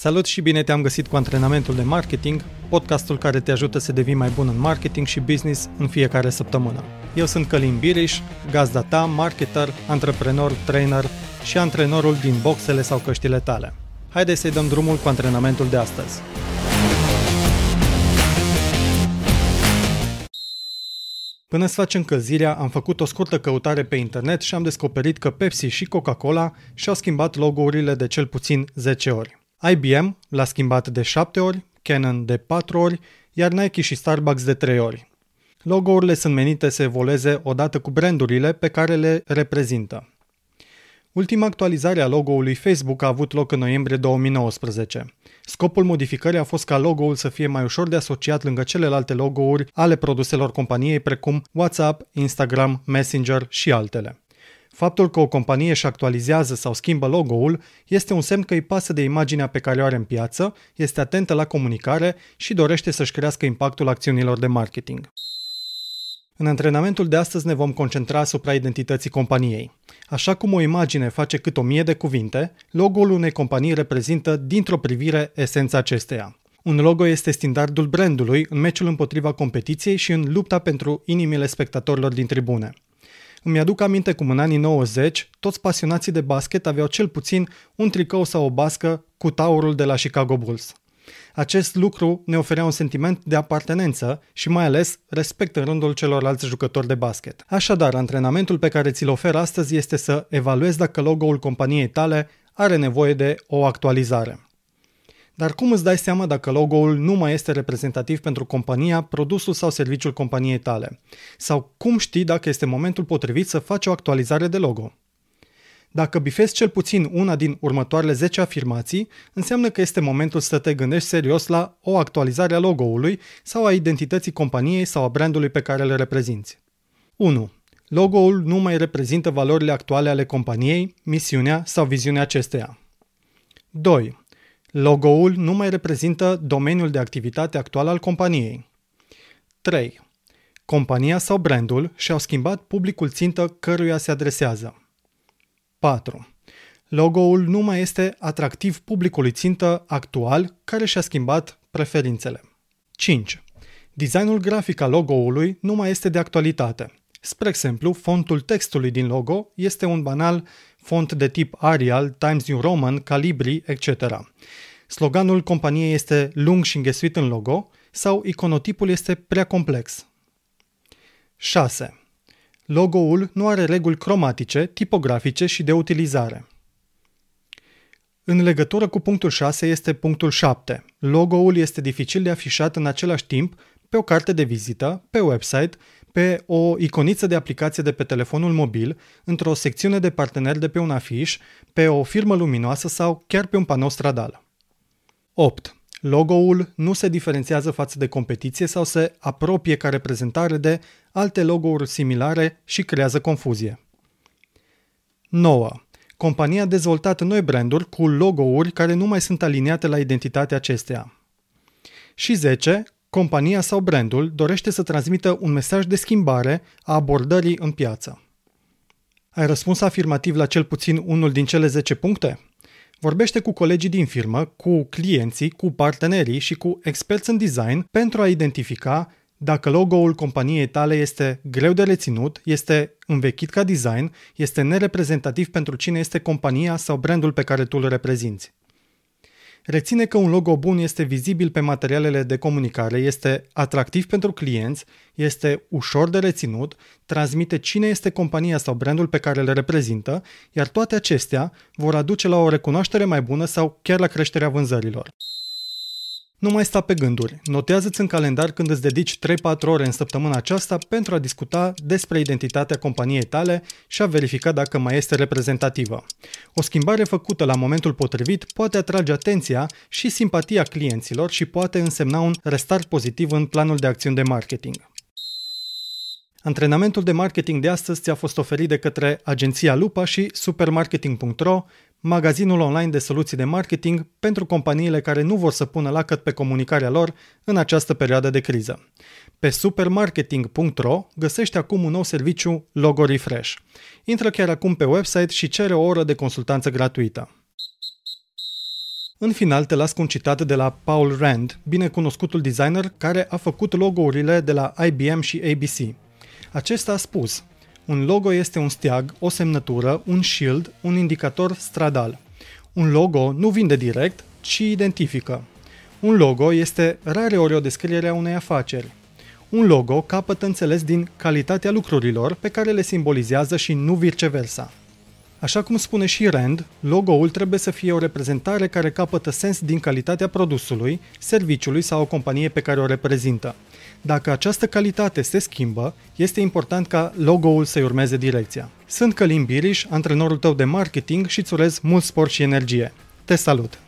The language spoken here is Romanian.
Salut și bine te-am găsit cu antrenamentul de marketing, podcastul care te ajută să devii mai bun în marketing și business în fiecare săptămână. Eu sunt Călin Biriș, gazda ta, marketer, antreprenor, trainer și antrenorul din boxele sau căștile tale. Haideți să-i dăm drumul cu antrenamentul de astăzi. Până să facem încălzirea, am făcut o scurtă căutare pe internet și am descoperit că Pepsi și Coca-Cola și-au schimbat logo-urile de cel puțin 10 ori. IBM l-a schimbat de 7 ori, Canon de 4 ori, iar Nike și Starbucks de 3 ori. Logo-urile sunt menite să evolueze odată cu brandurile pe care le reprezintă. Ultima actualizare a logo-ului Facebook a avut loc în noiembrie 2019. Scopul modificării a fost ca logo-ul să fie mai ușor de asociat lângă celelalte logo-uri ale produselor companiei precum WhatsApp, Instagram, Messenger și altele. Faptul că o companie își actualizează sau schimbă logo-ul este un semn că îi pasă de imaginea pe care o are în piață, este atentă la comunicare și dorește să-și crească impactul acțiunilor de marketing. În antrenamentul de astăzi ne vom concentra asupra identității companiei. Așa cum o imagine face cât o mie de cuvinte, logo-ul unei companii reprezintă dintr-o privire esența acesteia. Un logo este standardul brandului în meciul împotriva competiției și în lupta pentru inimile spectatorilor din tribune. Îmi aduc aminte cum în anii 90, toți pasionații de basket aveau cel puțin un tricou sau o bască cu taurul de la Chicago Bulls. Acest lucru ne oferea un sentiment de apartenență și mai ales respect în rândul celorlalți jucători de basket. Așadar, antrenamentul pe care ți-l ofer astăzi este să evaluezi dacă logo-ul companiei tale are nevoie de o actualizare. Dar cum îți dai seama dacă logo-ul nu mai este reprezentativ pentru compania, produsul sau serviciul companiei tale? Sau cum știi dacă este momentul potrivit să faci o actualizare de logo? Dacă bifezi cel puțin una din următoarele 10 afirmații, înseamnă că este momentul să te gândești serios la o actualizare a logo-ului sau a identității companiei sau a brandului pe care le reprezinți. 1. Logo-ul nu mai reprezintă valorile actuale ale companiei, misiunea sau viziunea acesteia. 2. Logo-ul nu mai reprezintă domeniul de activitate actual al companiei. 3. Compania sau brandul și-au schimbat publicul țintă căruia se adresează. 4. Logo-ul nu mai este atractiv publicului țintă actual care și-a schimbat preferințele. 5. Designul grafic al logo-ului nu mai este de actualitate. Spre exemplu, fontul textului din logo este un banal font de tip Arial, Times New Roman, Calibri, etc. Sloganul companiei este lung și înghesuit în logo sau iconotipul este prea complex. 6. Logo-ul nu are reguli cromatice, tipografice și de utilizare. În legătură cu punctul 6 este punctul 7. Logo-ul este dificil de afișat în același timp pe o carte de vizită, pe website, pe o iconiță de aplicație de pe telefonul mobil, într-o secțiune de parteneri de pe un afiș, pe o firmă luminoasă sau chiar pe un panou stradal. 8. Logo-ul nu se diferențiază față de competiție sau se apropie ca reprezentare de alte logo-uri similare și creează confuzie. 9. Compania a dezvoltat noi branduri cu logo-uri care nu mai sunt aliniate la identitatea acesteia. Și 10. Compania sau brandul dorește să transmită un mesaj de schimbare a abordării în piață. Ai răspuns afirmativ la cel puțin unul din cele 10 puncte? Vorbește cu colegii din firmă, cu clienții, cu partenerii și cu experți în design pentru a identifica dacă logo-ul companiei tale este greu de reținut, este învechit ca design, este nereprezentativ pentru cine este compania sau brandul pe care tu îl reprezinți. Reține că un logo bun este vizibil pe materialele de comunicare, este atractiv pentru clienți, este ușor de reținut, transmite cine este compania sau brandul pe care le reprezintă, iar toate acestea vor aduce la o recunoaștere mai bună sau chiar la creșterea vânzărilor. Nu mai sta pe gânduri. Notează-ți în calendar când îți dedici 3-4 ore în săptămâna aceasta pentru a discuta despre identitatea companiei tale și a verifica dacă mai este reprezentativă. O schimbare făcută la momentul potrivit poate atrage atenția și simpatia clienților și poate însemna un restart pozitiv în planul de acțiuni de marketing. Antrenamentul de marketing de astăzi ți-a fost oferit de către agenția Lupa și supermarketing.ro, magazinul online de soluții de marketing pentru companiile care nu vor să pună lacăt pe comunicarea lor în această perioadă de criză. Pe supermarketing.ro găsești acum un nou serviciu Logo Refresh. Intră chiar acum pe website și cere o oră de consultanță gratuită. În final te las cu un citat de la Paul Rand, binecunoscutul designer care a făcut logourile de la IBM și ABC. Acesta a spus, un logo este un steag, o semnătură, un shield, un indicator stradal. Un logo nu vinde direct, ci identifică. Un logo este rareori o descriere a unei afaceri. Un logo capătă înțeles din calitatea lucrurilor pe care le simbolizează și nu viceversa. Așa cum spune și Rand, logo-ul trebuie să fie o reprezentare care capătă sens din calitatea produsului, serviciului sau o companie pe care o reprezintă. Dacă această calitate se schimbă, este important ca logo-ul să-i urmeze direcția. Sunt Călim Biriș, antrenorul tău de marketing și îți urez mult sport și energie. Te salut!